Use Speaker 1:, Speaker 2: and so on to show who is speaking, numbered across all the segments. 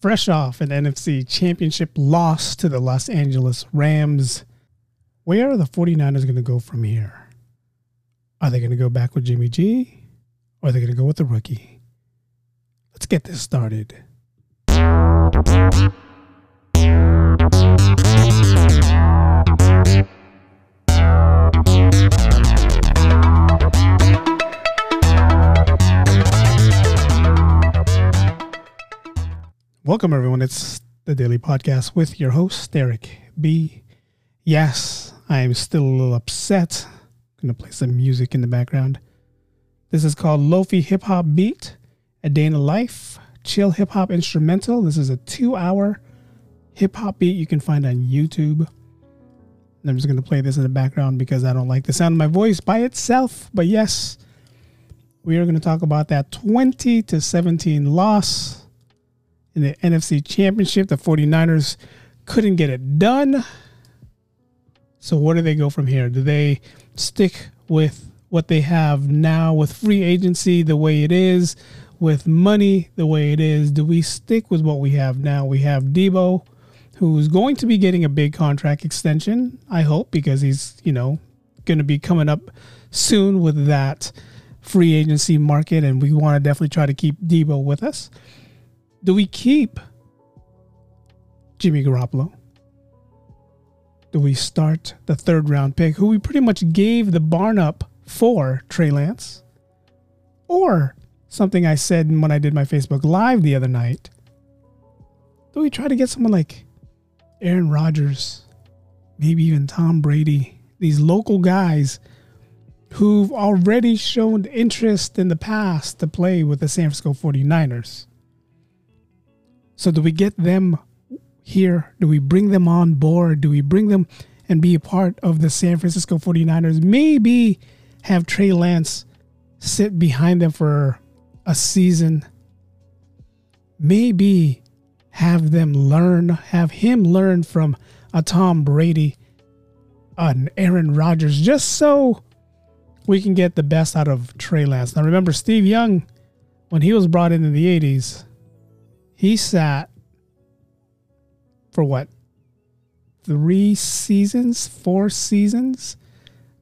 Speaker 1: fresh off an NFC championship loss to the Los Angeles Rams. Where are the 49ers going to go from here? Are they going to go back with Jimmy G? Or are they going to go with the rookie? Let's get this started. Welcome, everyone. It's the Daily Podcast with your host, Eric B. Yes, I am still a little upset. I'm going to play some music in the background. This is called Lofi Hip Hop Beat, A Day in the Life, Chill Hip Hop Instrumental. This is a two hour hip hop beat you can find on YouTube. And I'm just going to play this in the background because I don't like the sound of my voice by itself. But yes, we are going to talk about that 20 to 17 loss in the NFC Championship. The 49ers couldn't get it done. So, where do they go from here? Do they stick with what they have now with free agency the way it is, with money the way it is? Do we stick with what we have now? We have Deebo, who's going to be getting a big contract extension, I hope, because he's, you know, going to be coming up soon with that free agency market, and we want to definitely try to keep Deebo with us. Do we keep Jimmy Garoppolo? Do we start the third round pick, who we pretty much gave the barn up for Trey Lance? Or something I said when I did my Facebook Live the other night. Do we try to get someone like Aaron Rodgers, maybe even Tom Brady, these local guys who've already shown interest in the past to play with the San Francisco 49ers? So do we get them here? Do we bring them on board? Do we bring them and be a part of the San Francisco 49ers? Maybe have Trey Lance sit behind them for a season. Maybe have them learn, have him learn from a Tom Brady, an Aaron Rodgers, just so we can get the best out of Trey Lance. Now remember, Steve Young, when he was brought in in the 80s, he sat for what? Three seasons, four seasons.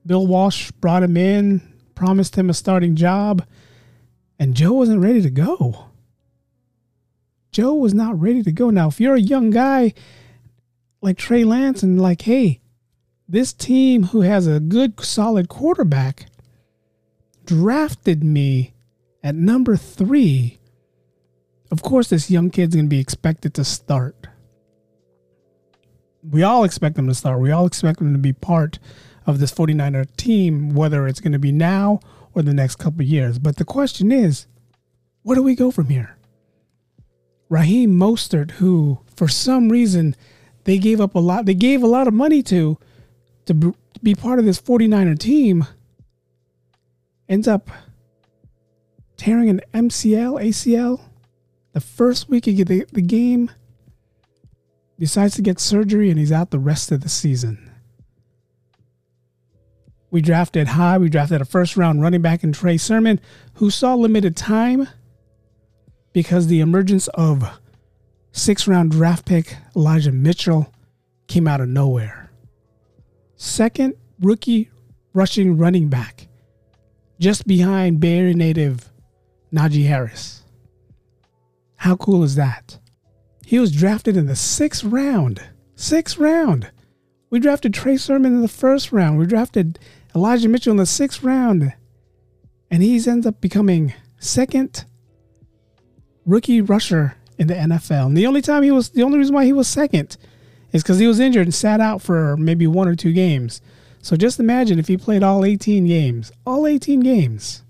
Speaker 1: Bill Walsh brought him in, promised him a starting job, and Joe wasn't ready to go. Joe was not ready to go. Now, if you're a young guy like Trey Lance and like, hey, this team who has a good, solid quarterback drafted me at number three of course, this young kid's going to be expected to start. We all expect them to start. We all expect them to be part of this 49er team, whether it's going to be now or the next couple years. But the question is, where do we go from here? Raheem Mostert, who for some reason they gave up a lot, they gave a lot of money to to be part of this 49er team, ends up tearing an MCL, ACL, the first week of the, the game, decides to get surgery and he's out the rest of the season. We drafted high. We drafted a first round running back in Trey Sermon, who saw limited time because the emergence of six round draft pick Elijah Mitchell came out of nowhere. Second rookie rushing running back, just behind Area native Najee Harris. How cool is that? He was drafted in the sixth round. Sixth round. We drafted Trey Sermon in the first round. We drafted Elijah Mitchell in the sixth round. And he ends up becoming second rookie rusher in the NFL. And the only time he was, the only reason why he was second is because he was injured and sat out for maybe one or two games. So just imagine if he played all 18 games, all 18 games.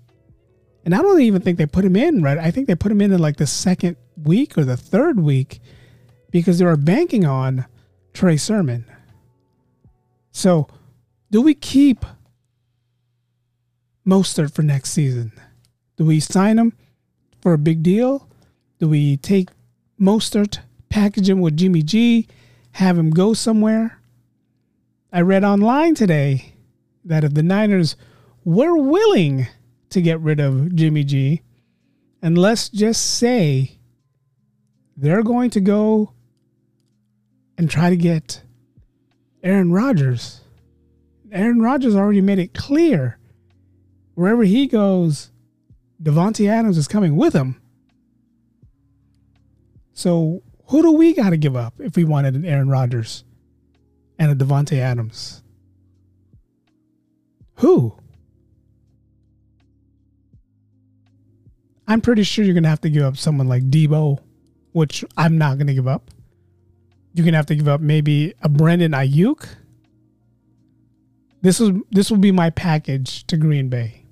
Speaker 1: And I don't even think they put him in, right? I think they put him in in like the second week or the third week because they were banking on Trey Sermon. So, do we keep Mostert for next season? Do we sign him for a big deal? Do we take Mostert, package him with Jimmy G, have him go somewhere? I read online today that if the Niners were willing to get rid of Jimmy G, and let's just say they're going to go and try to get Aaron Rodgers. Aaron Rodgers already made it clear wherever he goes, Davante Adams is coming with him. So who do we got to give up if we wanted an Aaron Rodgers and a Davante Adams? Who? I'm pretty sure you're going to have to give up someone like Deebo, which I'm not going to give up. You're to have to give up maybe a Brandon Aiyuk. This is this will be my package to Green Bay.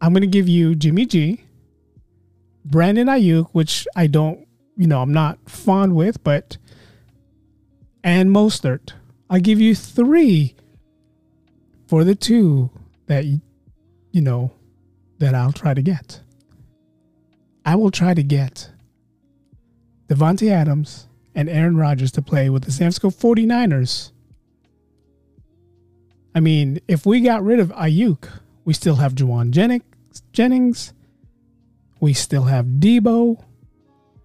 Speaker 1: I'm going to give you Jimmy G, Brandon Aiyuk, which I don't, you know, I'm not fond with, but and Mostert. I'll give you three for the two that you know that I'll try to get. I will try to get Davante Adams and Aaron Rodgers to play with the San Francisco 49ers. I mean, if we got rid of Aiyuk, we still have Jauan Jennings. We still have Deebo.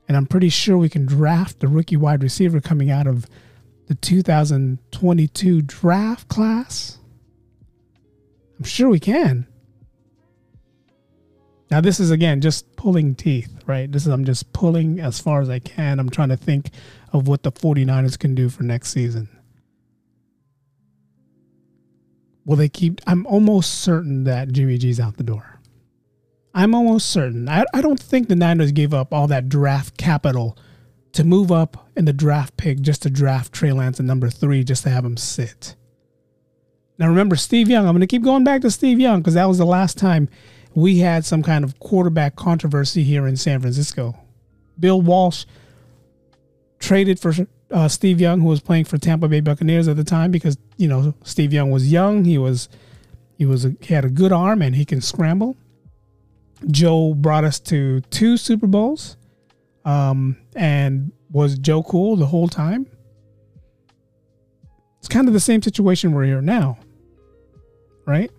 Speaker 1: And I'm pretty sure we can draft the rookie wide receiver coming out of the 2022 draft class. I'm sure we can. Now this is again just pulling teeth, right? This is I'm just pulling as far as I can. I'm trying to think of what the 49ers can do for next season. Will they keep I'm almost certain that Jimmy G's out the door. I'm almost certain. I, I don't think the Niners gave up all that draft capital to move up in the draft pick just to draft Trey Lance at number three just to have him sit. Now remember Steve Young. I'm going to keep going back to Steve Young because that was the last time we had some kind of quarterback controversy here in San Francisco. Bill Walsh traded for uh, Steve Young, who was playing for Tampa Bay Buccaneers at the time, because you know Steve Young was young. He was he was a, he had a good arm and he can scramble. Joe brought us to two Super Bowls, um, and was Joe cool the whole time? It's kind of the same situation we're here now, right?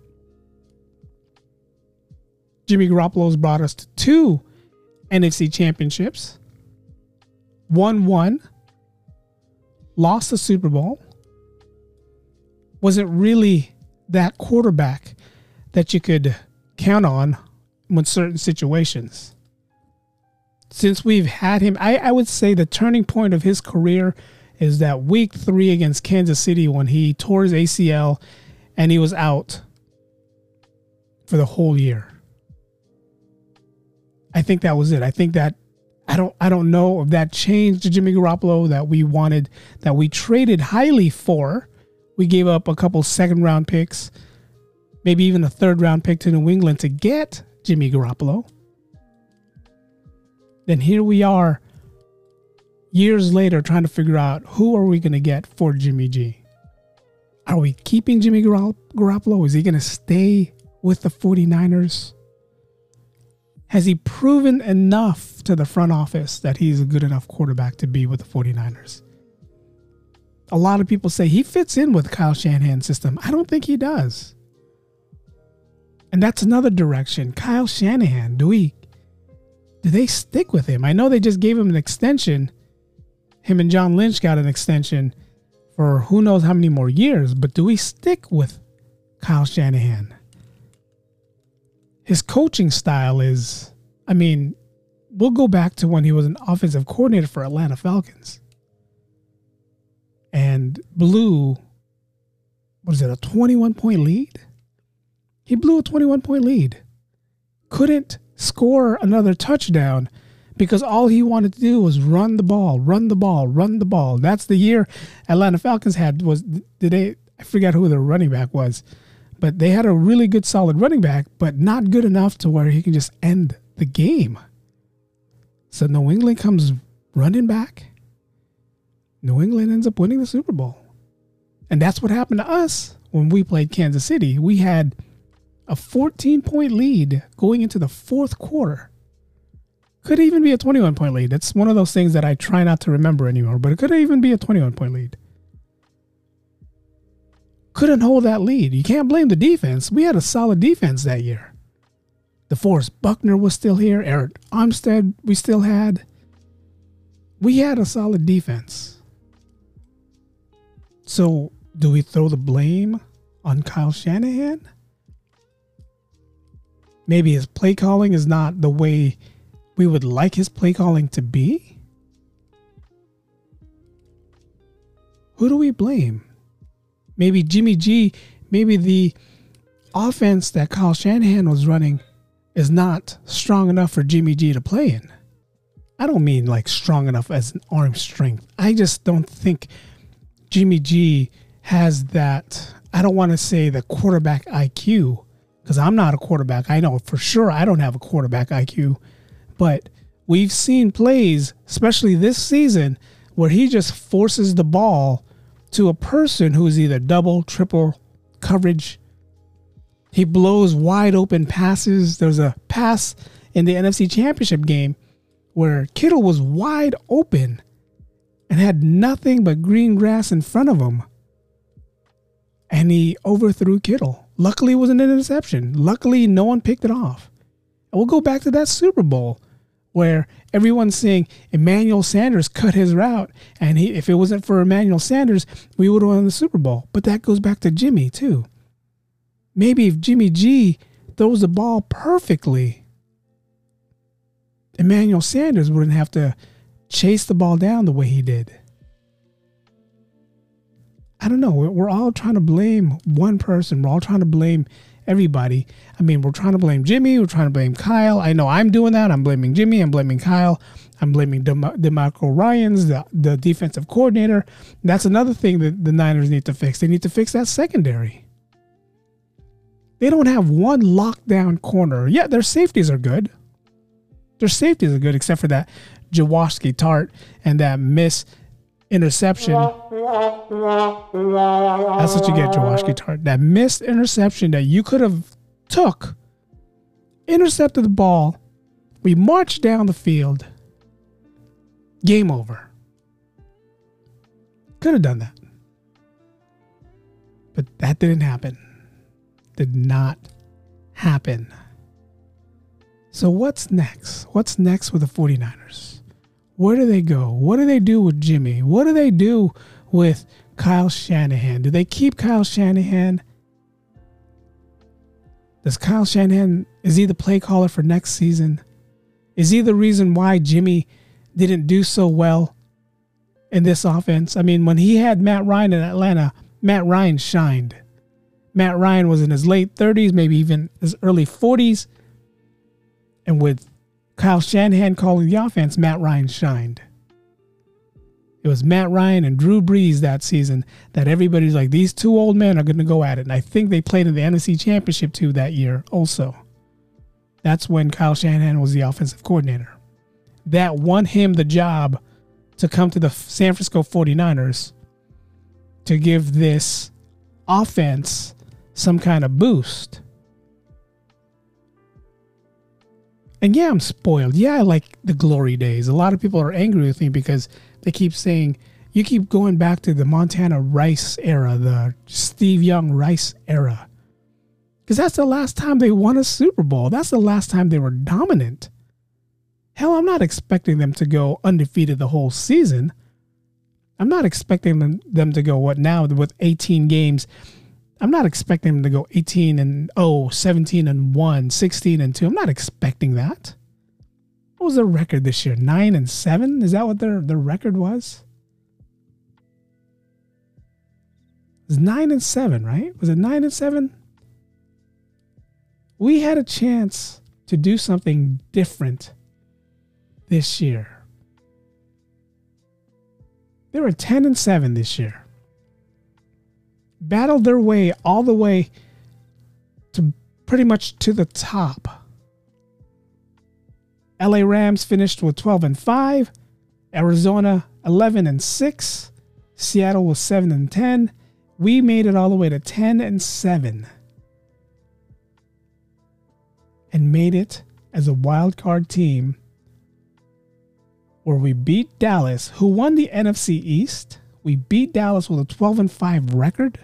Speaker 1: Jimmy Garoppolo's brought us to two NFC championships, won one, lost the Super Bowl, wasn't really that quarterback that you could count on in certain situations. Since we've had him, I, I would say the turning point of his career is that week three against Kansas City when he tore his ACL and he was out for the whole year. I think that was it. I think that I don't I don't know if that changed to Jimmy Garoppolo that we wanted that we traded highly for. We gave up a couple second round picks, maybe even a third round pick to New England to get Jimmy Garoppolo. Then here we are years later trying to figure out who are we going to get for Jimmy G. Are we keeping Jimmy Garoppolo? Is he going to stay with the 49ers? Has he proven enough to the front office that he's a good enough quarterback to be with the 49ers? A lot of people say he fits in with Kyle Shanahan's system. I don't think he does. And that's another direction. Kyle Shanahan, do we do they stick with him? I know they just gave him an extension. Him and John Lynch got an extension for who knows how many more years, but do we stick with Kyle Shanahan? His coaching style is, I mean, we'll go back to when he was an offensive coordinator for Atlanta Falcons and blew, what is it, a 21 point lead? He blew a 21 point lead. Couldn't score another touchdown because all he wanted to do was run the ball, run the ball, run the ball. That's the year Atlanta Falcons had was did they I forget who their running back was. But they had a really good, solid running back, but not good enough to where he can just end the game. So New England comes running back. New England ends up winning the Super Bowl. And that's what happened to us when we played Kansas City. We had a 14 point lead going into the fourth quarter. Could even be a 21 point lead. That's one of those things that I try not to remember anymore, but it could even be a 21 point lead couldn't hold that lead. You can't blame the defense. We had a solid defense that year. DeForest Buckner was still here. Arik Armstead we still had. we had a solid defense. So, do we throw the blame on Kyle Shanahan? Maybe his play calling is not the way we would like his play calling to be? Who do we blame? Maybe Jimmy G, maybe the offense that Kyle Shanahan was running is not strong enough for Jimmy G to play in. I don't mean like strong enough as an arm strength. I just don't think Jimmy G has that. I don't want to say the quarterback IQ because I'm not a quarterback. I know for sure I don't have a quarterback IQ, but we've seen plays, especially this season, where he just forces the ball to a person who's either double, triple coverage. He blows wide open passes. There's a pass in the NFC Championship game where Kittle was wide open and had nothing but green grass in front of him. And he overthrew Kittle. Luckily, it was an interception. Luckily, no one picked it off. And we'll go back to that Super Bowl where everyone's saying Emmanuel Sanders cut his route, and he, if it wasn't for Emmanuel Sanders, we would have won the Super Bowl. But that goes back to Jimmy too. Maybe if Jimmy G throws the ball perfectly, Emmanuel Sanders wouldn't have to chase the ball down the way he did. I don't know. We're all trying to blame one person. We're all trying to blame everybody. I mean, we're trying to blame Jimmy. We're trying to blame Kyle. I know I'm doing that. I'm blaming Jimmy. I'm blaming Kyle. I'm blaming DeMeco Ryans, the, the defensive coordinator. That's another thing that the Niners need to fix. They need to fix that secondary. They don't have one lockdown corner. Yeah, their safeties are good. Their safeties are good, except for that Jaquiski Tartt and that miss interception. That's what you get, Jaquiski Tartt. That missed interception that you could have took, intercepted the ball. We marched down the field. Game over. Could have done that. But that didn't happen. Did not happen. So, what's next? What's next with the 49ers? Where do they go? What do they do with Jimmy? What do they do with Kyle Shanahan? Do they keep Kyle Shanahan? Does Kyle Shanahan, is he the play caller for next season? Is he the reason why Jimmy didn't do so well in this offense? I mean, when he had Matt Ryan in Atlanta, Matt Ryan shined. Matt Ryan was in his late 30s, maybe even his early 40s. And with Kyle Shanahan calling the offense, Matt Ryan shined. It was Matt Ryan and Drew Brees that season that everybody's like, these two old men are going to go at it. And I think they played in the NFC Championship too that year also. That's when Kyle Shanahan was the offensive coordinator. That won him the job to come to the San Francisco 49ers to give this offense some kind of boost. And yeah, I'm spoiled. Yeah, I like the glory days. A lot of people are angry with me because they keep saying, you keep going back to the Montana Rice era, the Steve Young Rice era. Because that's the last time they won a Super Bowl. That's the last time they were dominant. Hell, I'm not expecting them to go undefeated the whole season. I'm not expecting them, them to go, what now, with 18 games I'm not expecting them to go 18 and 0, 17 and 1, 16 and 2. I'm not expecting that. What was their record this year? 9 and 7? Is that what their, their record was? Was 9 and 7, right? Was it 9 and 7? We had a chance to do something different this year. They were 10 and 7 this year battled their way all the way to pretty much to the top. LA Rams finished with 12 and 5, Arizona 11 and 6, Seattle was 7 and 10. We made it all the way to 10 and 7 and made it as a wild card team where we beat Dallas, who won the NFC East. We beat Dallas with a 12 and 5 record.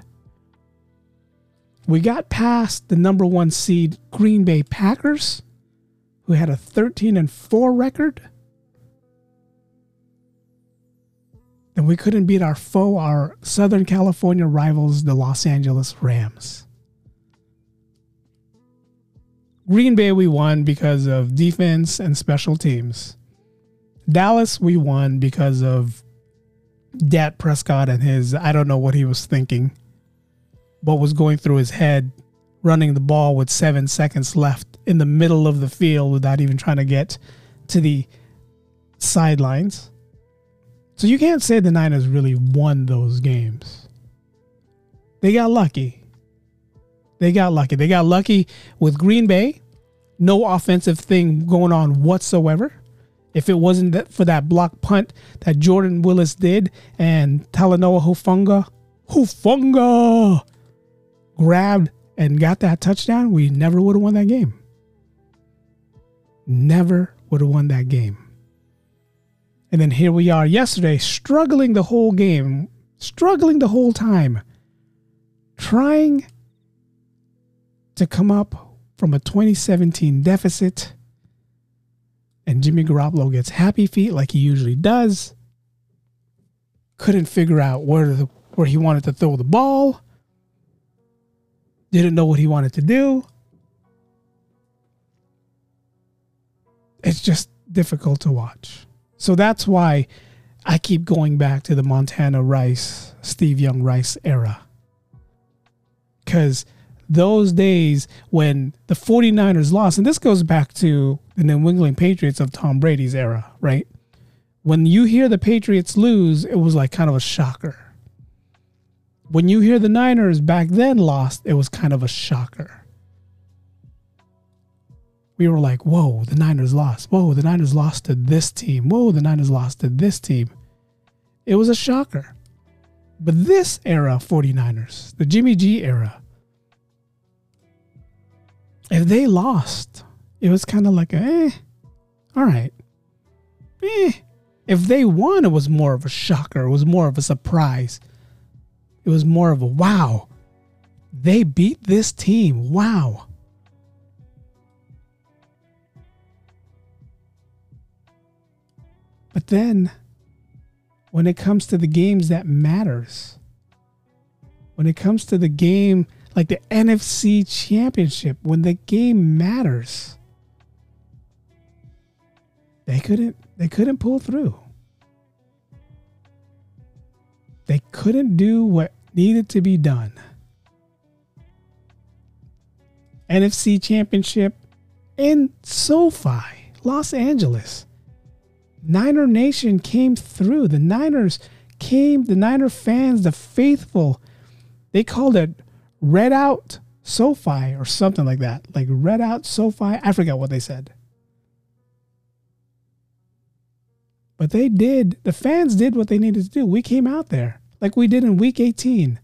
Speaker 1: We got past the number one seed Green Bay Packers, who had a 13 and 4 record. that we couldn't beat our foe, our Southern California rivals, the Los Angeles Rams. Green Bay, we won because of defense and special teams. Dallas, we won because of Dak Prescott and his, I don't know what he was thinking, what was going through his head, running the ball with seven seconds left in the middle of the field without even trying to get to the sidelines. So you can't say the Niners really won those games. They got lucky. They got lucky. They got lucky with Green Bay. No offensive thing going on whatsoever. If it wasn't for that block punt that Jordan Willis did and Talanoa Hufunga, Hufanga grabbed and got that touchdown, we never would have won that game. Never would have won that game. And then here we are yesterday, struggling the whole game, struggling the whole time, trying to come up from a 2017 deficit. And Jimmy Garoppolo gets happy feet like he usually does. Couldn't figure out where the, where he wanted to throw the ball. Didn't know what he wanted to do. It's just difficult to watch. So that's why I keep going back to the Montana Rice, Steve Young Rice era. Because those days when the 49ers lost, and this goes back to the New England Patriots of Tom Brady's era, right? When you hear the Patriots lose, it was like kind of a shocker. When you hear the Niners back then lost, it was kind of a shocker. We were like, whoa, the Niners lost. Whoa, the Niners lost to this team. Whoa, the Niners lost to this team. It was a shocker. But this era 49ers, the Jimmy G era, if they lost, it was kind of like, eh, all right. Eh. If they won, it was more of a shocker. It was more of a surprise. It was more of a wow. They beat this team. Wow. But then when it comes to the games that matters, when it comes to the game like the NFC championship, when the game matters, they couldn't they couldn't pull through. They couldn't do what needed to be done. NFC Championship in SoFi, Los Angeles. Niner Nation came through. The Niners came, the Niner fans, the faithful, they called it Red Out SoFi or something like that. Like Red Out SoFi. I forgot what they said. But they did, the fans did what they needed to do. We came out there like we did in week 18.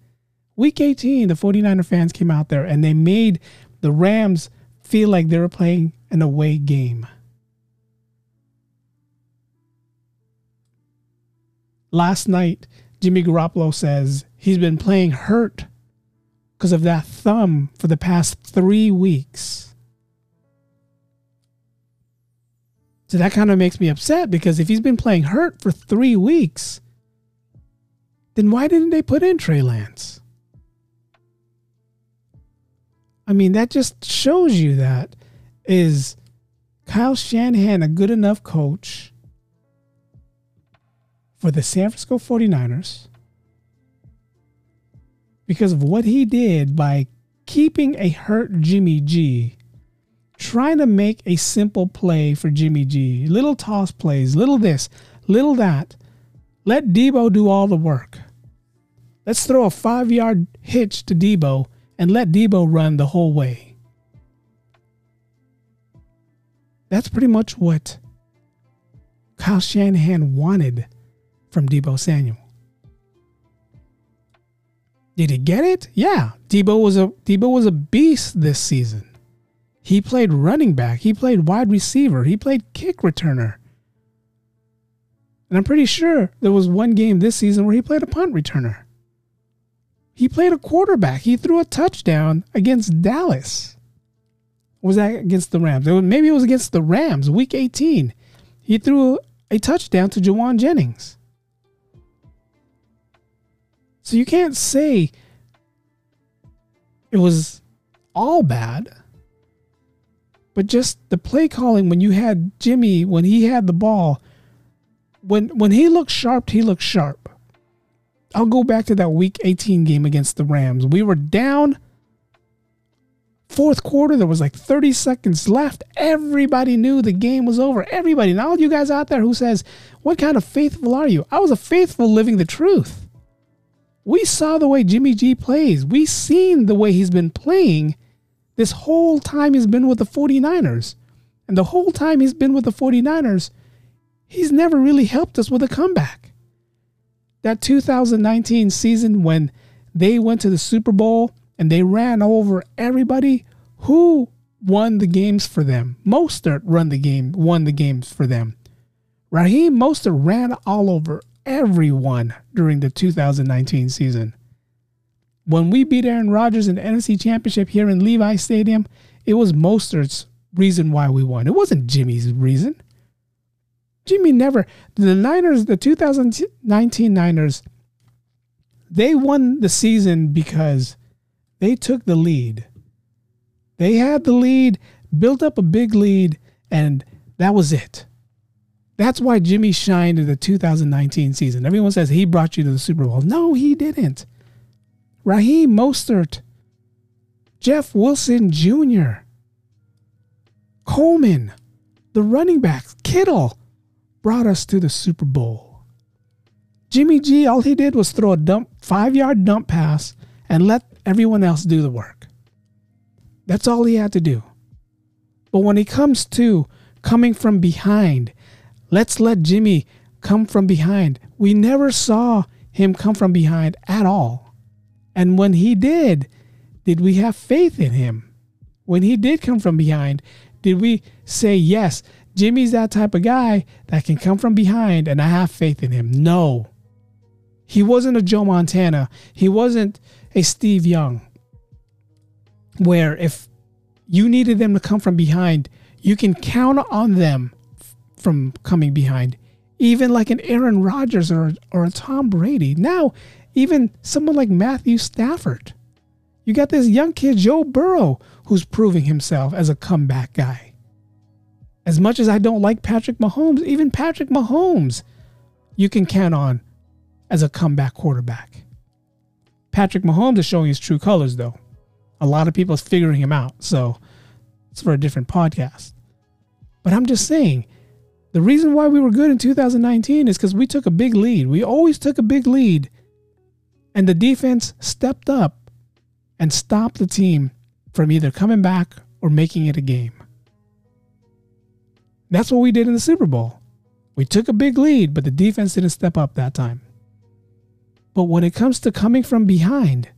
Speaker 1: Week 18, the 49er fans came out there and they made the Rams feel like they were playing an away game. Last night, Jimmy Garoppolo says he's been playing hurt because of that thumb for the past three weeks. So that kind of makes me upset because if he's been playing hurt for three weeks, then why didn't they put in Trey Lance? I mean, that just shows you that is Kyle Shanahan a good enough coach for the San Francisco 49ers because of what he did by keeping a hurt Jimmy G, trying to make a simple play for Jimmy G, little toss plays, little this, little that. Let Deebo do all the work. Let's throw a five yard hitch to Deebo and let Deebo run the whole way. That's pretty much what Kyle Shanahan wanted from Deebo Samuel. Did he get it? Yeah. Deebo was a Deebo was a beast this season. He played running back, he played wide receiver, he played kick returner. And I'm pretty sure there was one game this season where he played a punt returner. He played a quarterback. He threw a touchdown against Dallas. Was that against the Rams? It was, maybe it was against the Rams, week 18. He threw a, touchdown to Jauan Jennings. So you can't say it was all bad. But just the play calling when you had Jimmy when he had the ball, when when he looked sharp, he looked sharp. I'll go back to that week 18 game against the Rams. We were down fourth quarter. There was like 30 seconds left. Everybody knew the game was over. Everybody. And all you guys out there who says, What kind of faithful are you? I was a faithful living the truth. We saw the way Jimmy G plays. We seen the way he's been playing this whole time he's been with the 49ers. And the whole time he's been with the 49ers, he's never really helped us with a comeback. That 2019 season when they went to the Super Bowl and they ran over everybody, who won the games for them? Mostert run the game, won the games for them. Raheem Mostert ran all over everyone during the 2019 season. When we beat Aaron Rodgers in the NFC Championship here in Levi Stadium, it was Mostert's reason why we won. It wasn't Jimmy's reason. Jimmy never, the Niners, the 2019 Niners, they won the season because they took the lead. They had the lead, built up a big lead, and that was it. That's why Jimmy shined in the 2019 season. Everyone says he brought you to the Super Bowl. No, he didn't. Raheem Mostert, Jeff Wilson Jr., Coleman, the running backs, Kittle brought us to the Super Bowl. Jimmy G, all he did was throw a dump, five yard dump pass and let everyone else do the work. That's all he had to do. But when it comes to coming from behind Let's let Jimmy come from behind. We never saw him come from behind at all. And when he did, did we have faith in him? When he did come from behind, did we say, yes, Jimmy's that type of guy that can come from behind and I have faith in him? No. He wasn't a Joe Montana. He wasn't a Steve Young, where if you needed them to come from behind, you can count on them from coming behind, even like an Aaron Rodgers or, or a Tom Brady. Now, even someone like Matthew Stafford. You got this young kid, Joe Burrow, who's proving himself as a comeback guy. As much as I don't like Patrick Mahomes, even Patrick Mahomes, you can count on as a comeback quarterback. Patrick Mahomes is showing his true colors, though. A lot of people are figuring him out, so it's for a different podcast. But I'm just saying, the reason why we were good in 2019 is because we took a big lead. We always took a big lead. And the defense stepped up and stopped the team from either coming back or making it a game. That's what we did in the Super Bowl. We took a big lead, but the defense didn't step up that time. But when it comes to coming from behind,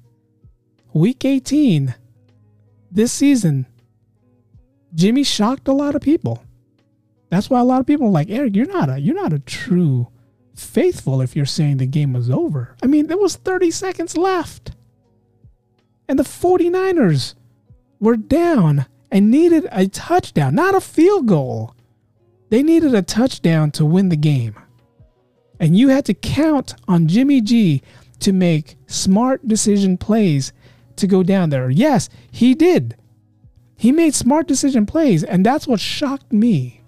Speaker 1: week 18, this season, Jimmy shocked a lot of people. That's why a lot of people are like, Eric, you're not a you're not a true faithful if you're saying the game was over. I mean, there was 30 seconds left. And the 49ers were down and needed a touchdown, not a field goal. They needed a touchdown to win the game. And you had to count on Jimmy G to make smart decision plays to go down there. Yes, he did. He made smart decision plays, and that's what shocked me.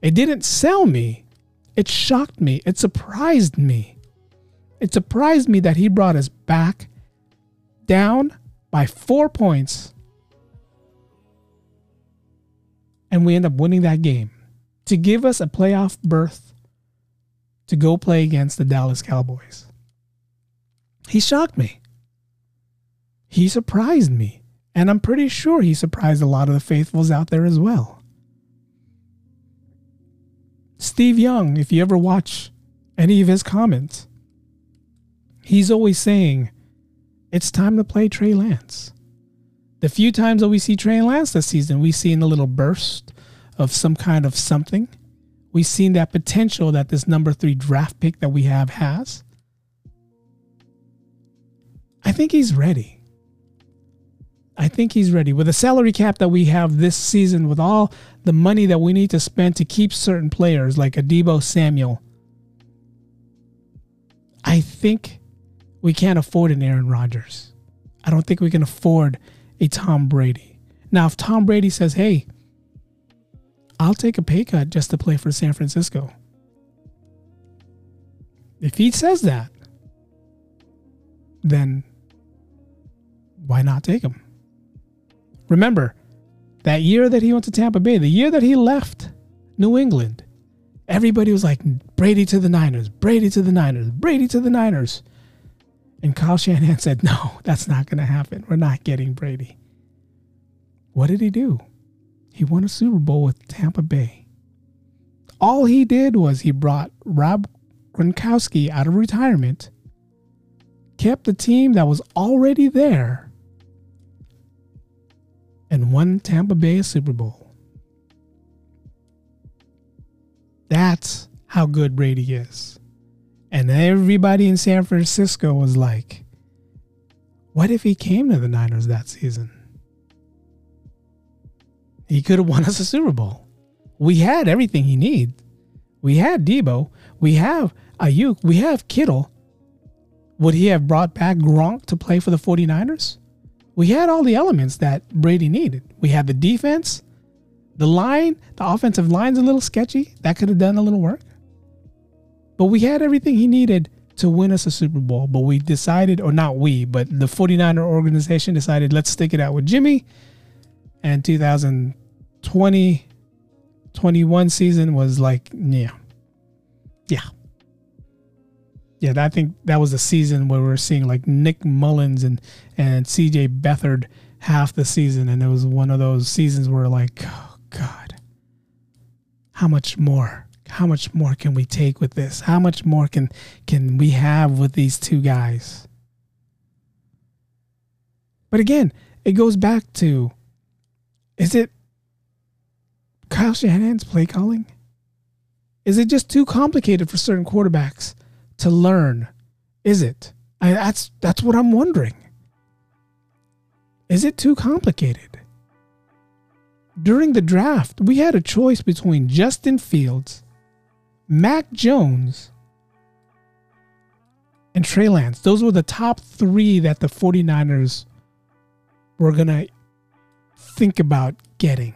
Speaker 1: It didn't sell me. It shocked me. It surprised me. It surprised me that he brought us back down by four points. And we end up winning that game to give us a playoff berth to go play against the Dallas Cowboys. He shocked me. He surprised me. And I'm pretty sure he surprised a lot of the faithfuls out there as well. Steve Young, if you ever watch any of his comments, he's always saying, it's time to play Trey Lance. The few times that we see Trey Lance this season, we've seen a little burst of some kind of something. We've seen that potential that this number three draft pick that we have has. I think he's ready. I think he's ready. With the salary cap that we have this season, with all the money that we need to spend to keep certain players like a Deebo Samuel, I think we can't afford an Aaron Rodgers. I don't think we can afford a Tom Brady. Now, if Tom Brady says, hey, I'll take a pay cut just to play for San Francisco. If he says that, then why not take him? Remember, that year that he went to Tampa Bay, the year that he left New England, everybody was like, Brady to the Niners, Brady to the Niners, Brady to the Niners. And Kyle Shanahan said, No, that's not going to happen. We're not getting Brady. What did he do? He won a Super Bowl with Tampa Bay. All he did was he brought Rob Gronkowski out of retirement, kept the team that was already there, and won Tampa Bay a Super Bowl. That's how good Brady is. And everybody in San Francisco was like, what if he came to the Niners that season? He could have won us a Super Bowl. We had everything he needed. We had Deebo. We have Aiyuk. We have Kittle. Would he have brought back Gronk to play for the 49ers? We had all the elements that Brady needed. We had the defense, the line, the offensive line's a little sketchy. That could have done a little work. But we had everything he needed to win us a Super Bowl. But we decided, or not we, but the 49er organization decided, let's stick it out with Jimmy. And 2020 21 season was like yeah. Yeah. Yeah i think that was the season where we are seeing like nick Mullens and and cj beathard half the season. And it was one of those seasons where like oh god. How much more how much more can we take with this how much more can can we have with these two guys but again it goes back to is it Kyle Shanahan's play calling? Is it just too complicated for certain quarterbacks to learn? Is it? I, that's that's what I'm wondering. Is it too complicated? During the draft, we had a choice between Justin Fields, Mac Jones, and Trey Lance. Those were the top three that the 49ers were going to think about getting.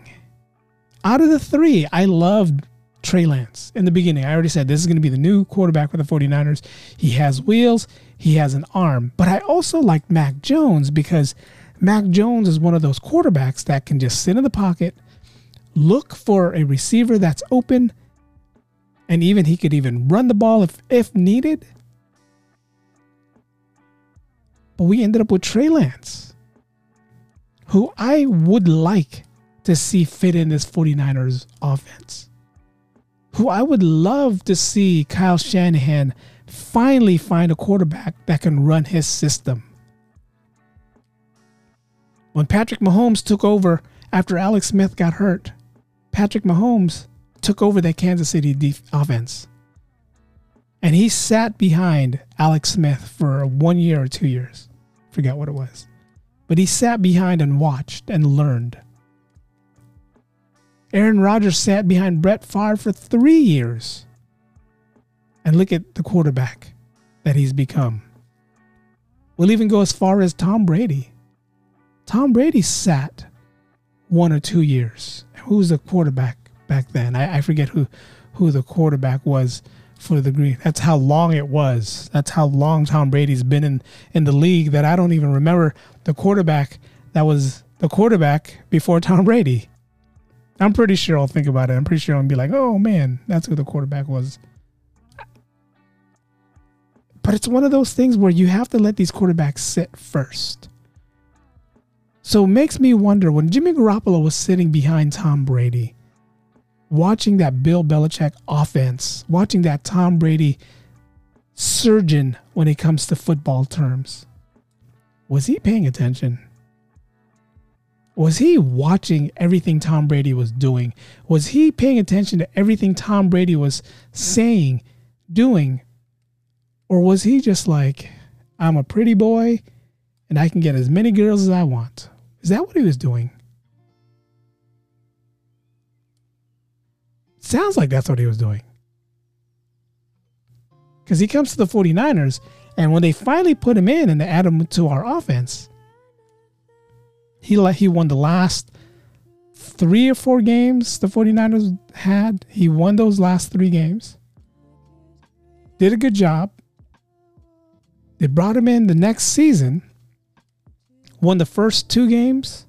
Speaker 1: Out of the three, I loved Trey Lance in the beginning. I already said this is going to be the new quarterback for the 49ers. He has wheels, he has an arm. But I also liked Mac Jones because Mac Jones is one of those quarterbacks that can just sit in the pocket, look for a receiver that's open, and even he could even run the ball if, if needed. But we ended up with Trey Lance who I would like to see fit in this 49ers offense. Who I would love to see Kyle Shanahan finally find a quarterback that can run his system. When Patrick Mahomes took over after Alex Smith got hurt, Patrick Mahomes took over that Kansas City def- offense. And he sat behind Alex Smith for one year or two years. Forget what it was but he sat behind and watched and learned. Aaron Rodgers sat behind Brett Favre for three years. And look at the quarterback that he's become. We'll even go as far as Tom Brady. Tom Brady sat one or two years. Who was the quarterback back then? I, I forget who, who the quarterback was for the Green. That's how long it was. That's how long Tom Brady's been in, in the league that I don't even remember the quarterback that was the quarterback before Tom Brady. I'm pretty sure I'll think about it. I'm pretty sure I'll be like, oh man, that's who the quarterback was. But it's one of those things where you have to let these quarterbacks sit first. So it makes me wonder when Jimmy Garoppolo was sitting behind Tom Brady, watching that Bill Belichick offense, watching that Tom Brady surgeon when it comes to football terms, was he paying attention? Was he watching everything Tom Brady was doing? Was he paying attention to everything Tom Brady was saying, doing? Or was he just like, I'm a pretty boy and I can get as many girls as I want? Is that what he was doing? Sounds like that's what he was doing. Because he comes to the 49ers And when they finally put him in and they add him to our offense, he let he won the last three or four games the 49ers had. He won those last three games. Did a good job. They brought him in the next season, won the first two games,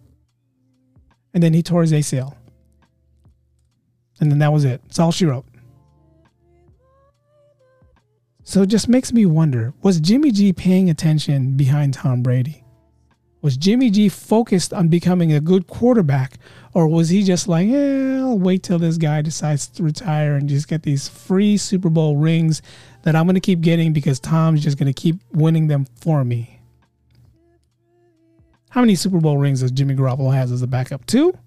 Speaker 1: and then he tore his ACL. And then that was it. That's all she wrote. So it just makes me wonder was Jimmy G paying attention behind Tom Brady? Was Jimmy G focused on becoming a good quarterback, or was he just like, yeah, I'll wait till this guy decides to retire and just get these free Super Bowl rings that I'm going to keep getting because Tom's just going to keep winning them for me? How many Super Bowl rings does Jimmy Garoppolo has as a backup? Two?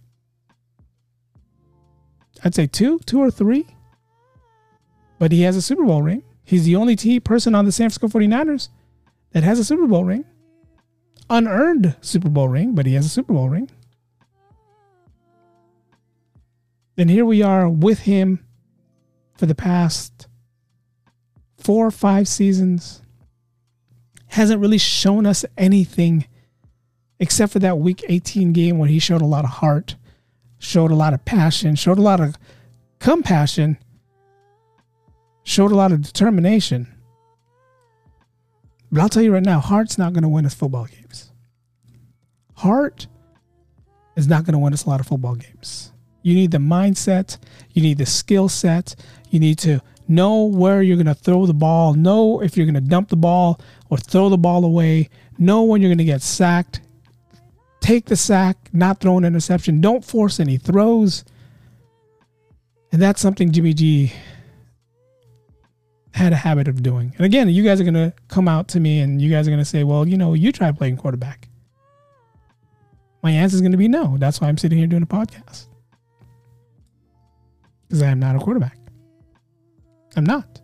Speaker 1: I'd say two, two or three. But he has a Super Bowl ring. He's the only T person on the San Francisco 49ers that has a Super Bowl ring unearned Super Bowl ring, but he has a Super Bowl ring. Then here we are with him for the past four or five seasons. Hasn't really shown us anything except for that week 18 game where he showed a lot of heart, showed a lot of passion, showed a lot of compassion, showed a lot of determination. But I'll tell you right now, heart's not going to win us football games. Heart is not going to win us a lot of football games. You need the mindset, you need the skill set, you need to know where you're going to throw the ball, know if you're going to dump the ball or throw the ball away, know when you're going to get sacked, take the sack, not throw an interception, don't force any throws. And that's something Jimmy G had a habit of doing. And again, you guys are going to come out to me and you guys are going to say, well, you know, you try playing quarterback. My answer is going to be no. That's why I'm sitting here doing a podcast. Because I am not a quarterback. I'm not.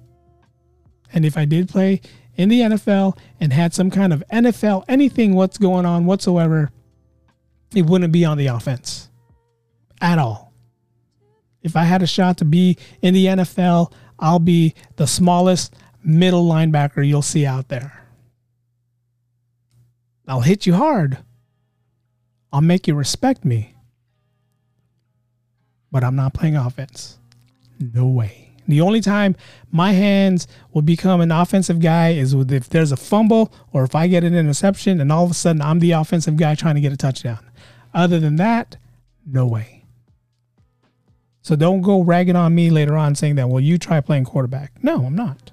Speaker 1: And if I did play in the NFL and had some kind of NFL, anything what's going on whatsoever, it wouldn't be on the offense at all. If I had a shot to be in the NFL, I'll be the smallest middle linebacker you'll see out there. I'll hit you hard. I'll make you respect me. But I'm not playing offense. No way. The only time my hands will become an offensive guy is if there's a fumble or if I get an interception and all of a sudden I'm the offensive guy trying to get a touchdown. Other than that, no way. So don't go ragging on me later on saying that, well, you try playing quarterback. No, I'm not.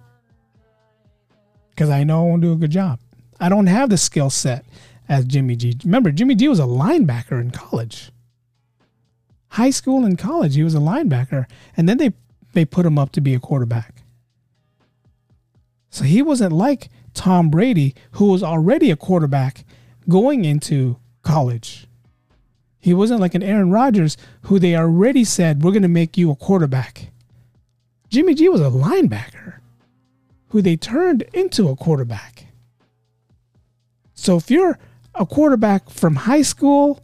Speaker 1: Because I know I won't do a good job. I don't have the skill set as Jimmy G. Remember, Jimmy G was a linebacker in college. High school and college, he was a linebacker. And then they, they put him up to be a quarterback. So he wasn't like Tom Brady, who was already a quarterback going into college. He wasn't like an Aaron Rodgers who they already said, we're going to make you a quarterback. Jimmy G was a linebacker who they turned into a quarterback. So if you're a quarterback from high school,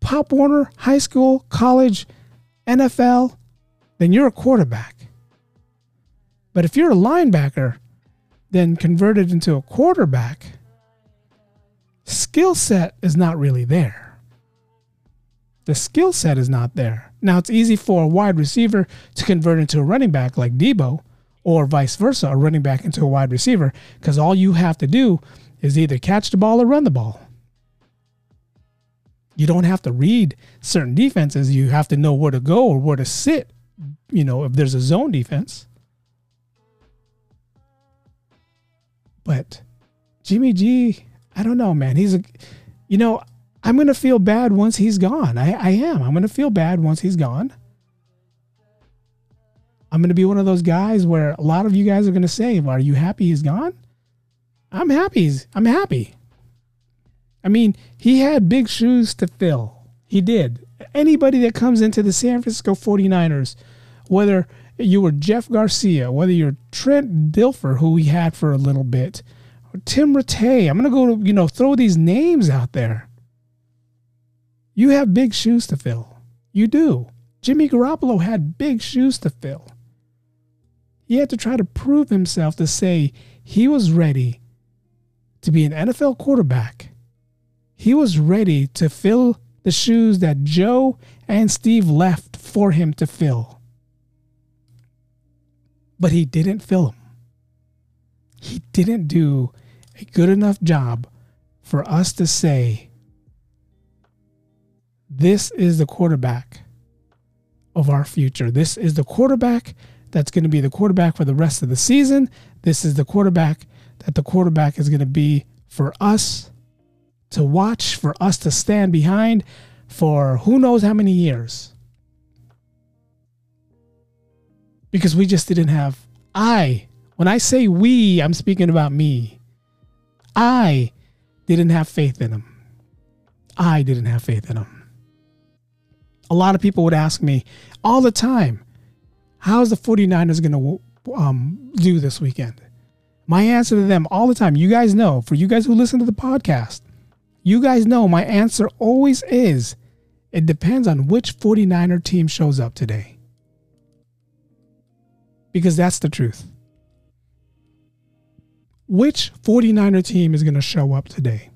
Speaker 1: Pop Warner, high school, college, NFL, then you're a quarterback. But if you're a linebacker, then converted into a quarterback, skill set is not really there the skill set is not there. Now, it's easy for a wide receiver to convert into a running back like Deebo, or vice versa, a running back into a wide receiver, because all you have to do is either catch the ball or run the ball. You don't have to read certain defenses. You have to know where to go or where to sit, you know, if there's a zone defense. But Jimmy G, I don't know, man. He's a, you know, I'm going to feel bad once he's gone. I, I am. I'm going to feel bad once he's gone. I'm going to be one of those guys where a lot of you guys are going to say, well, Are you happy he's gone? I'm happy. I'm happy. I mean, he had big shoes to fill. He did. Anybody that comes into the San Francisco 49ers, whether you were Jeff Garcia, whether you're Trent Dilfer, who we had for a little bit, or Tim Rattay, I'm going to go, you know, throw these names out there. You have big shoes to fill. You do. Jimmy Garoppolo had big shoes to fill. He had to try to prove himself to say he was ready to be an NFL quarterback. He was ready to fill the shoes that Joe and Steve left for him to fill. But he didn't fill them. He didn't do a good enough job for us to say, this is the quarterback of our future. This is the quarterback that's going to be the quarterback for the rest of the season. This is the quarterback that the quarterback is going to be for us to watch, for us to stand behind for who knows how many years. Because we just didn't have, I, when I say we, I'm speaking about me. I didn't have faith in him. I didn't have faith in him. A lot of people would ask me all the time, how's the 49ers going to um, do this weekend? My answer to them all the time, you guys know, for you guys who listen to the podcast, you guys know my answer always is it depends on which 49er team shows up today. Because that's the truth. Which 49er team is going to show up today?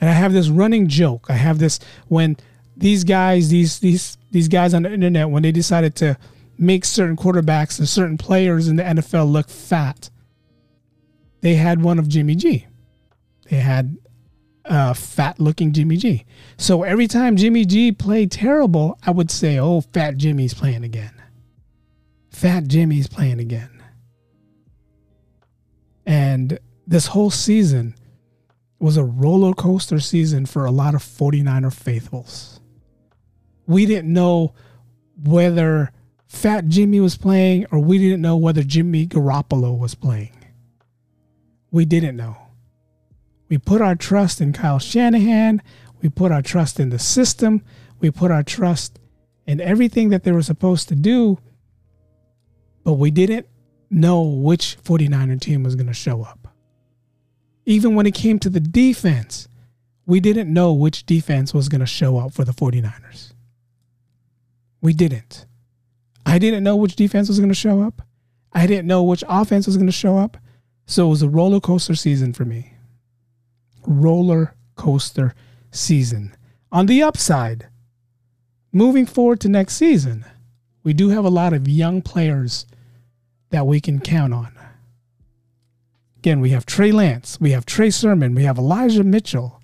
Speaker 1: And I have this running joke. I have this when these guys, these these these guys on the internet, when they decided to make certain quarterbacks and certain players in the NFL look fat, they had one of Jimmy G. They had a fat looking Jimmy G. So every time Jimmy G played terrible, I would say, oh, fat Jimmy's playing again. Fat Jimmy's playing again. And this whole season was a roller coaster season for a lot of 49er faithfuls. We didn't know whether Fat Jimmy was playing or we didn't know whether Jimmy Garoppolo was playing. We didn't know. We put our trust in Kyle Shanahan. We put our trust in the system. We put our trust in everything that they were supposed to do. But we didn't know which 49er team was going to show up. Even when it came to the defense, we didn't know which defense was going to show up for the 49ers. We didn't. I didn't know which defense was going to show up. I didn't know which offense was going to show up. So it was a roller coaster season for me roller coaster season. On the upside, moving forward to next season, we do have a lot of young players that we can count on. Again, we have Trey Lance, we have Trey Sermon, we have Elijah Mitchell,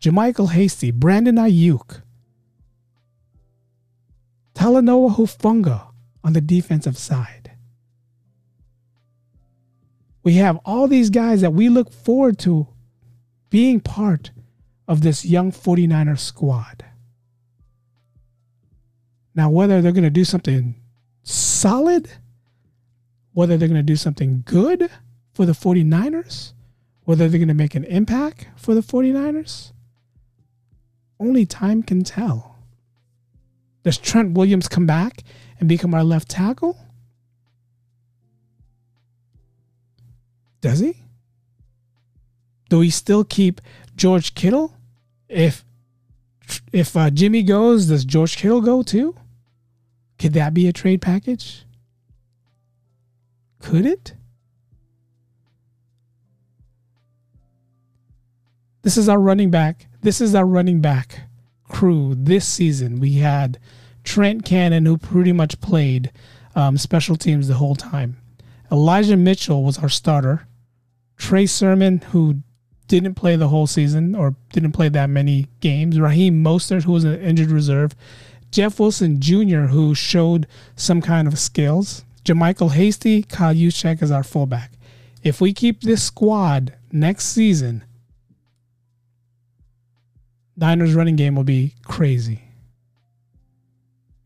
Speaker 1: JaMycal Hasty, Brandon Aiyuk, Talanoa Hufanga on the defensive side. We have all these guys that we look forward to being part of this young 49er squad. Now, whether they're going to do something solid, whether they're going to do something good for the 49ers, whether they're going to make an impact for the 49ers, only time can tell. Does Trent Williams come back and become our left tackle? Does he? do we still keep George Kittle? If if uh, Jimmy goes, does George Kittle go too? Could that be a trade package? Could it? This is our running back. This is our running back crew this season. We had Trent Cannon, who pretty much played um, special teams the whole time. Elijah Mitchell was our starter. Trey Sermon, who didn't play the whole season or didn't play that many games. Raheem Mostert, who was an injured reserve. Jeff Wilson Jr., who showed some kind of skills. JaMycal Hasty, Kyle Juszczyk as our fullback. If we keep this squad next season, Niners running game will be crazy.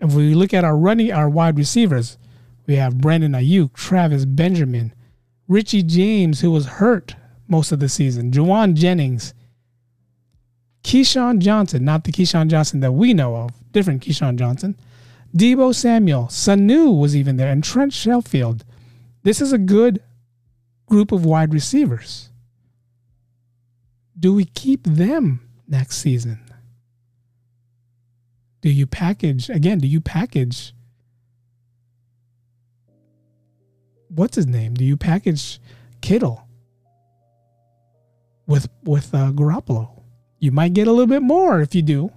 Speaker 1: If we look at our running our wide receivers, we have Brandon Aiyuk, Travis Benjamin, Richie James, who was hurt most of the season. Jauan Jennings, Keyshawn Johnson, not the Keyshawn Johnson that we know of, different Keyshawn Johnson. Deebo Samuel, Sanu was even there, and Trent Sherfield. This is a good group of wide receivers. Do we keep them next season? Do you package, again, do you package what's his name? Do you package Kittle with with uh, Garoppolo? You might get a little bit more if you do.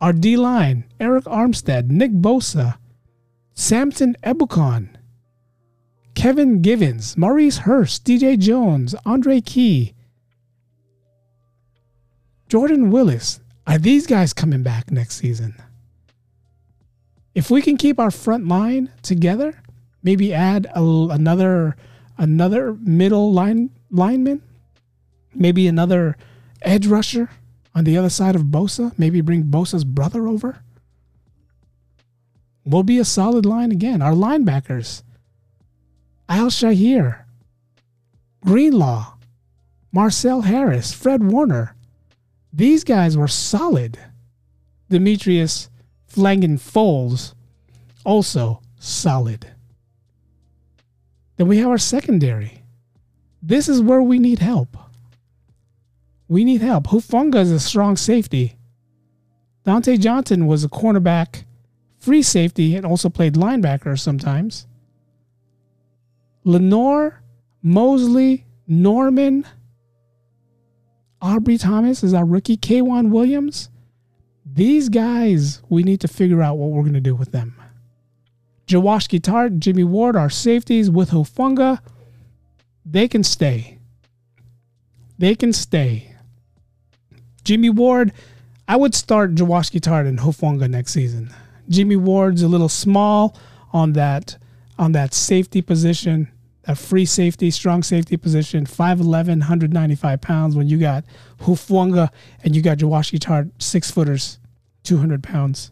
Speaker 1: Our D line: Arik Armstead, Nick Bosa, Samson Ebukam, Kevin Givens, Maurice Hurst, DJ Jones, Andre Key, Jordan Willis. Are these guys coming back next season? If we can keep our front line together, maybe add a, another another middle line lineman, maybe another edge rusher on the other side of Bosa, maybe bring Bosa's brother over. We'll be a solid line again. Our linebackers, Al-Shaair, Greenlaw, Marcel Harris, Fred Warner. These guys were solid. Demetrius Flannigan-Fowles, also solid. Then we have our secondary. This is where we need help. We need help. Hufanga is a strong safety. Dontae Johnson was a cornerback, free safety, and also played linebacker sometimes. Lenoir, Mosley, Norman, Ambry Thomas is our rookie. K'Waun Williams. These guys, we need to figure out what we're going to do with them. Jaquiski Tartt, Jimmy Ward, our safeties with Hufanga, they can stay. They can stay. Jimmy Ward, I would start Jaquiski Tartt and Hufanga next season. Jimmy Ward's a little small on that on that safety position, that free safety, strong safety position, 5'11, 195 pounds. When you got Hufanga and you got Jaquiski Tartt, six footers, 200 pounds.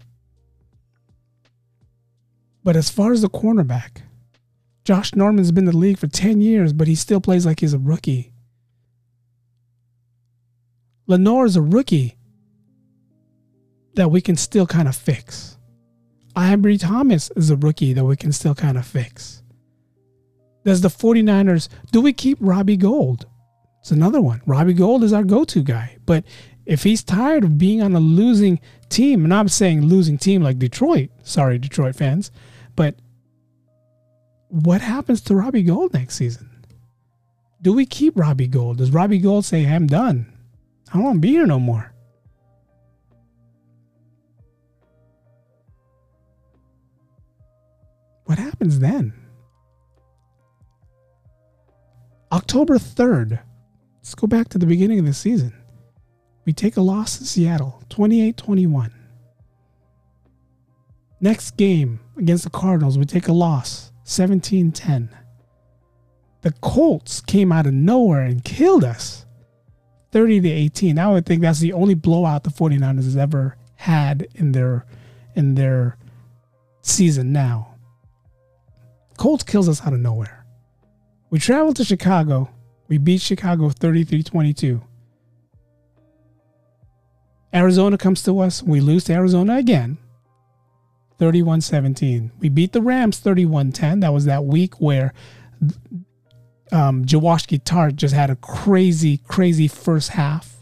Speaker 1: But as far as the cornerback, Josh Norman's been in the league for 10 years, but he still plays like he's a rookie. Lenoir is a rookie that we can still kind of fix. Ambry Thomas is a rookie that we can still kind of fix. Does the 49ers, do we keep Robbie Gould? It's another one. Robbie Gould is our go to guy. But if he's tired of being on a losing team, and I'm saying losing team like Detroit, sorry, Detroit fans, but what happens to Robbie Gould next season? Do we keep Robbie Gould? Does Robbie Gould say, I'm done? I don't want to be here no more? What happens then? October 3rd. Let's go back to the beginning of the season. We take a loss in Seattle, 28 21. Next game against the Cardinals, we take a loss, 17 10. The Colts came out of nowhere and killed us, 30 to 18. I would think that's the only blowout the 49ers has ever had in their in their season now. Colts kills us out of nowhere. We travel to Chicago. We beat Chicago 33 22. Arizona comes to us. We lose to Arizona again. 31 17. We beat the Rams 31 10. That was that week where um, Jaquiski Tartt just had a crazy, crazy first half.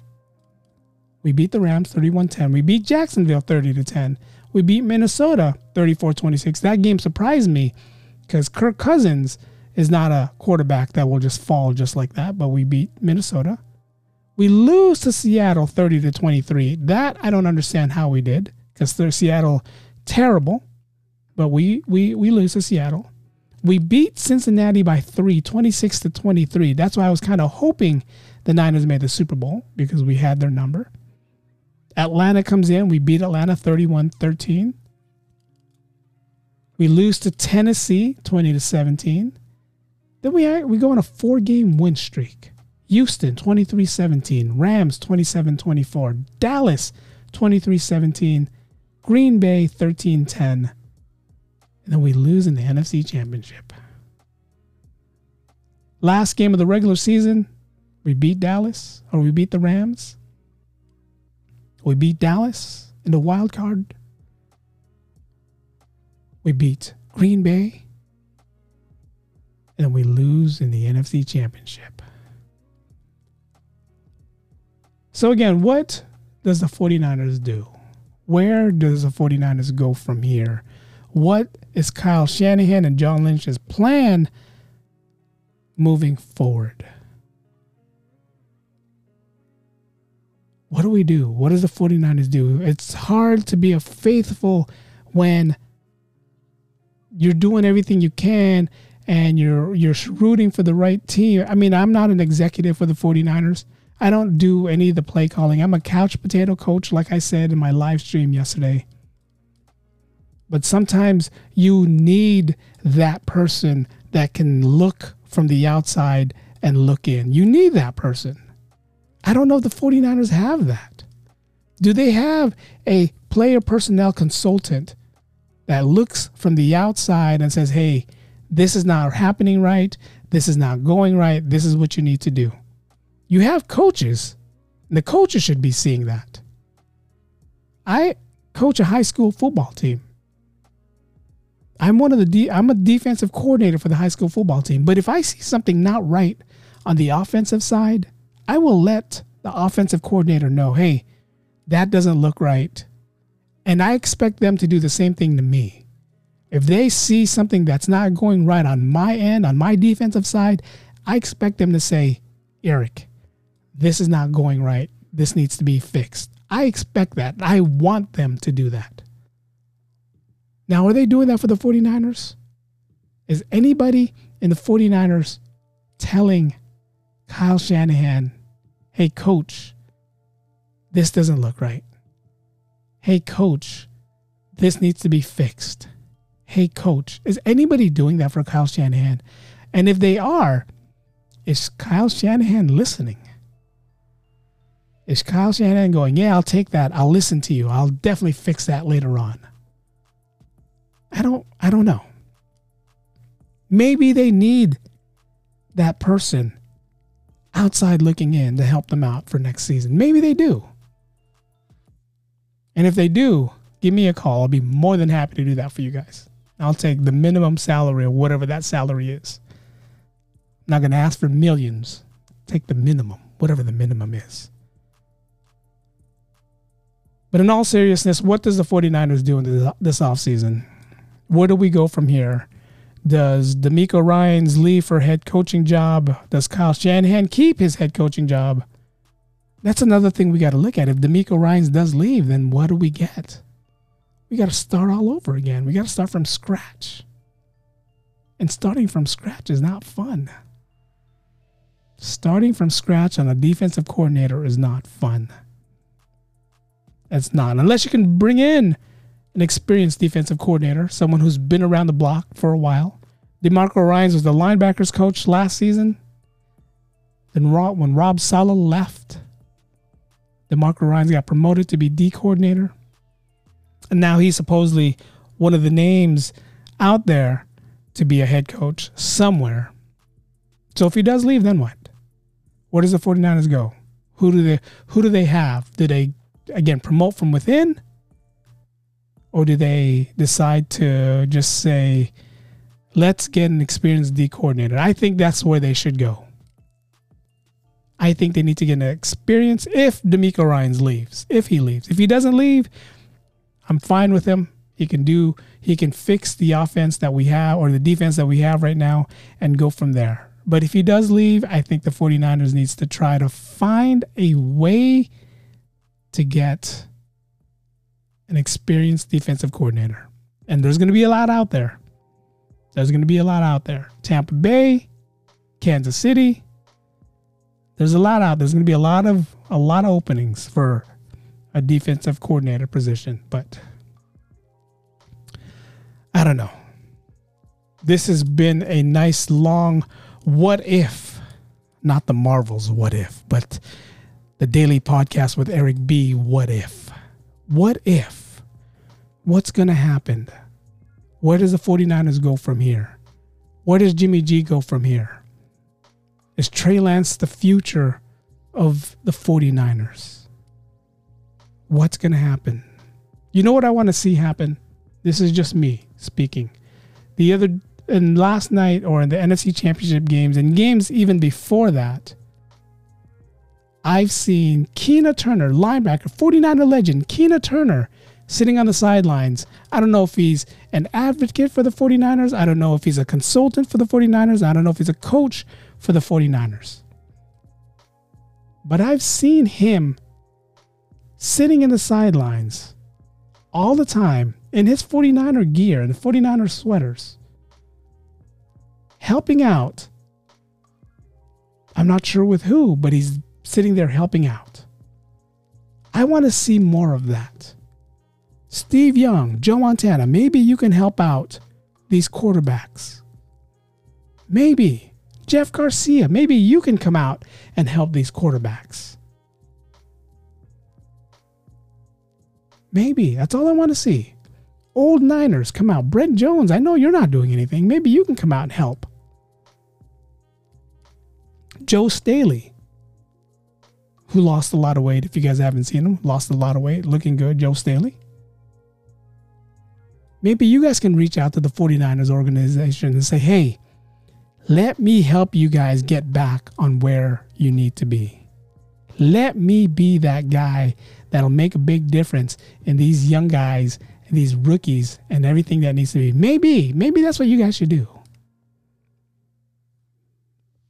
Speaker 1: We beat the Rams 31 10. We beat Jacksonville 30 to 10. We beat Minnesota 34 26. That game surprised me because Kirk Cousins is not a quarterback that will just fall just like that, but we beat Minnesota. We lose to Seattle 30 to 23. That I don't understand how we did because they're Seattle terrible, but we we we lose to Seattle. We beat Cincinnati by three, 26 to 23. That's why I was kind of hoping the Niners made the Super Bowl because we had their number. Atlanta comes in. We beat Atlanta 31 13. We lose to Tennessee 20 to 17. Then we, we go on a four game win streak. Houston 23 17. Rams 27 24. Dallas 23 17. Green Bay 13 10. And then we lose in the NFC Championship. Last game of the regular season, we beat Dallas or we beat the Rams. We beat Dallas in the wild card. We beat Green Bay. And we lose in the NFC Championship. So, again, what does the 49ers do? Where does the 49ers go from here? What is Kyle Shanahan and John Lynch's plan moving forward? What do we do? What does the 49ers do? It's hard to be a faithful when you're doing everything you can and you're you're rooting for the right team. I mean, I'm not an executive for the 49ers. I don't do any of the play calling. I'm a couch potato coach, like I said in my live stream yesterday. But sometimes you need that person that can look from the outside and look in. You need that person. I don't know if the 49ers have that. Do they have a player personnel consultant that looks from the outside and says, hey, this is not happening right. This is not going right. This is what you need to do. You have coaches, the coaches should be seeing that. I coach a high school football team. I'm one of the de- I'm a defensive coordinator for the high school football team. But if I see something not right on the offensive side, I will let the offensive coordinator know, hey, that doesn't look right. And I expect them to do the same thing to me. If they see something that's not going right on my end, on my defensive side, I expect them to say, Eric, this is not going right. This needs to be fixed. I expect that. I want them to do that. Now, are they doing that for the 49ers? Is anybody in the 49ers telling Kyle Shanahan, hey, coach, this doesn't look right? Hey, coach, this needs to be fixed hey, coach, is anybody doing that for Kyle Shanahan? And if they are, is Kyle Shanahan listening? Is Kyle Shanahan going, yeah, I'll take that. I'll listen to you. I'll definitely fix that later on. I don't I don't know. Maybe they need that person outside looking in to help them out for next season. Maybe they do. And if they do, give me a call. I'll be more than happy to do that for you guys. I'll take the minimum salary or whatever that salary is. I'm not going to ask for millions. Take the minimum, whatever the minimum is. But in all seriousness, what does the 49ers do in this offseason? Where do we go from here? Does DeMeco Ryans leave for head coaching job? Does Kyle Shanahan keep his head coaching job? That's another thing we got to look at. If DeMeco Ryans does leave, then what do we get? We got to start all over again. We got to start from scratch. And starting from scratch is not fun. Starting from scratch on a defensive coordinator is not fun. It's not. Unless you can bring in an experienced defensive coordinator, someone who's been around the block for a while. DeMeco Ryans was the linebackers coach last season. Then when Rob Saleh left, DeMeco Ryans got promoted to be D coordinator. And now he's supposedly one of the names out there to be a head coach somewhere. So if he does leave, then what? Where does the 49ers go? Who do they who do they have? Do they again promote from within? Or do they decide to just say, let's get an experienced D coordinator? I think that's where they should go. I think they need to get an experience if DeMeco Ryans leaves. If he leaves. If he doesn't leave, I'm fine with him. He can do he can fix the offense that we have or the defense that we have right now and go from there. But if he does leave, I think the 49ers needs to try to find a way to get an experienced defensive coordinator. And there's going to be a lot out there. There's going to be a lot out there. Tampa Bay, Kansas City. There's a lot out. There's going to be a lot of a lot of openings for a defensive coordinator position, but I don't know. This has been a nice long what if, not the Marvels what if, but the daily podcast with Eric B. What if? What if? What's going to happen? Where does the 49ers go from here? Where does Jimmy G go from here? Is Trey Lance the future of the 49ers? What's going to happen. You know what I want to see happen? This is just me speaking. The other and last night or in the NFC Championship games and games even before that, I've seen Keena Turner, linebacker, 49er legend, Keena Turner, sitting on the sidelines. I don't know if he's an advocate for the 49ers. I don't know if he's a consultant for the 49ers. I don't know if he's a coach for the 49ers. But I've seen him sitting in the sidelines all the time in his 49er gear and 49er sweaters, helping out. I'm not sure with who, but he's sitting there helping out. I want to see more of that. Steve Young, Joe Montana, maybe you can help out these quarterbacks. Maybe. Jeff Garcia, maybe you can come out and help these quarterbacks. Maybe. That's all I want to see. Old Niners come out. Brent Jones, I know you're not doing anything. Maybe you can come out and help. Joe Staley, who lost a lot of weight. If you guys haven't seen him, lost a lot of weight, looking good. Joe Staley. Maybe you guys can reach out to the 49ers organization and say, hey, let me help you guys get back on where you need to be. Let me be that guy that'll make a big difference in these young guys these rookies and everything that needs to be. Maybe, maybe that's what you guys should do.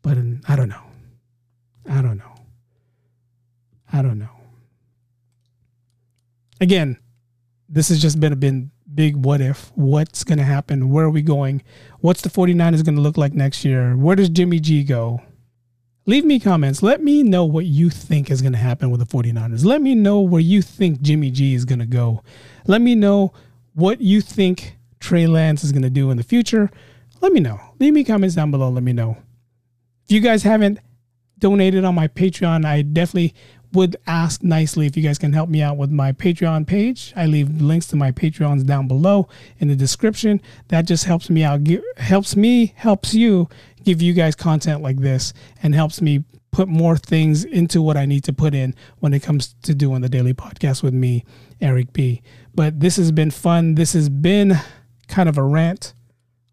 Speaker 1: But um, I don't know. I don't know. I don't know. Again, this has just been a been big what if. What's going to happen? Where are we going? What's the 49ers going to look like next year? Where does Jimmy G go? Leave me comments. Let me know what you think is going to happen with the 49ers. Let me know where you think Jimmy G is going to go. Let me know what you think Trey Lance is going to do in the future. Let me know. Leave me comments down below. Let me know. If you guys haven't donated on my Patreon, I definitely would ask nicely if you guys can help me out with my Patreon page. I leave links to my Patreons down below in the description. That just helps me out, helps me, helps you give you guys content like this, and helps me put more things into what I need to put in when it comes to doing the daily podcast with me, Eric B. But this has been fun. This has been kind of a rant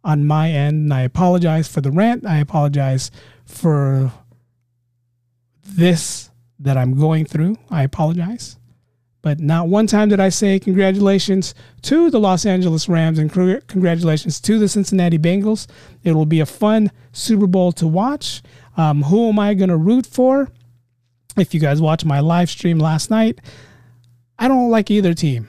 Speaker 1: on my end, and I apologize for the rant. I apologize for this that I'm going through. I apologize. But not one time did I say congratulations to the Los Angeles Rams and congratulations to the Cincinnati Bengals. It will be a fun Super Bowl to watch. Um, who am I going to root for? If you guys watched my live stream last night, I don't like either team.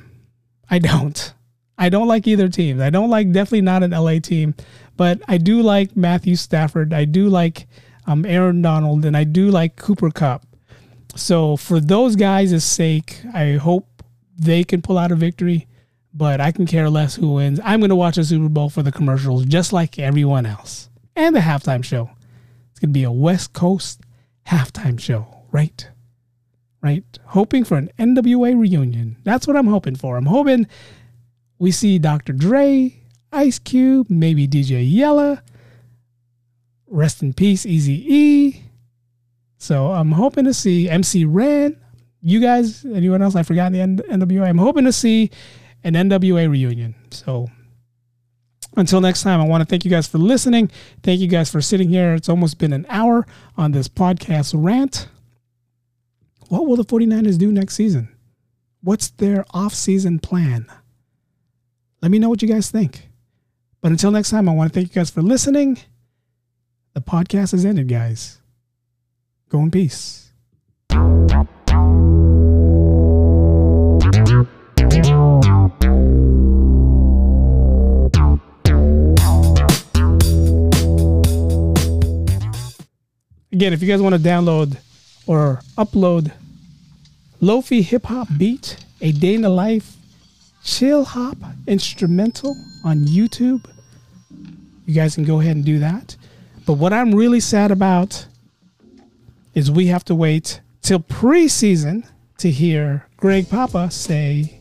Speaker 1: I don't. I don't like either team. I don't like definitely not an LA team, but I do like Matthew Stafford. I do like um, Aaron Donald, and I do like Cooper Kupp. So for those guys' sake, I hope they can pull out a victory, but I can care less who wins. I'm going to watch the Super Bowl for the commercials just like everyone else. And the halftime show. It's going to be a West Coast halftime show, right? Right? Hoping for an NWA reunion. That's what I'm hoping for. I'm hoping we see Dr. Dre, Ice Cube, maybe DJ Yella. Rest in peace, Easy E. So I'm hoping to see MC Ren. You guys, anyone else? I forgot the NWA. I'm hoping to see an NWA reunion. So until next time, I want to thank you guys for listening. Thank you guys for sitting here. It's almost been an hour on this podcast rant. What will the 49ers do next season? What's their off-season plan? Let me know what you guys think. But until next time, I want to thank you guys for listening. The podcast has ended, guys. Go in peace. Again, if you guys want to download or upload Lofi Hip Hop Beat, a day in the life chill hop instrumental on YouTube, you guys can go ahead and do that. But what I'm really sad about is we have to wait till preseason to hear Greg Papa say.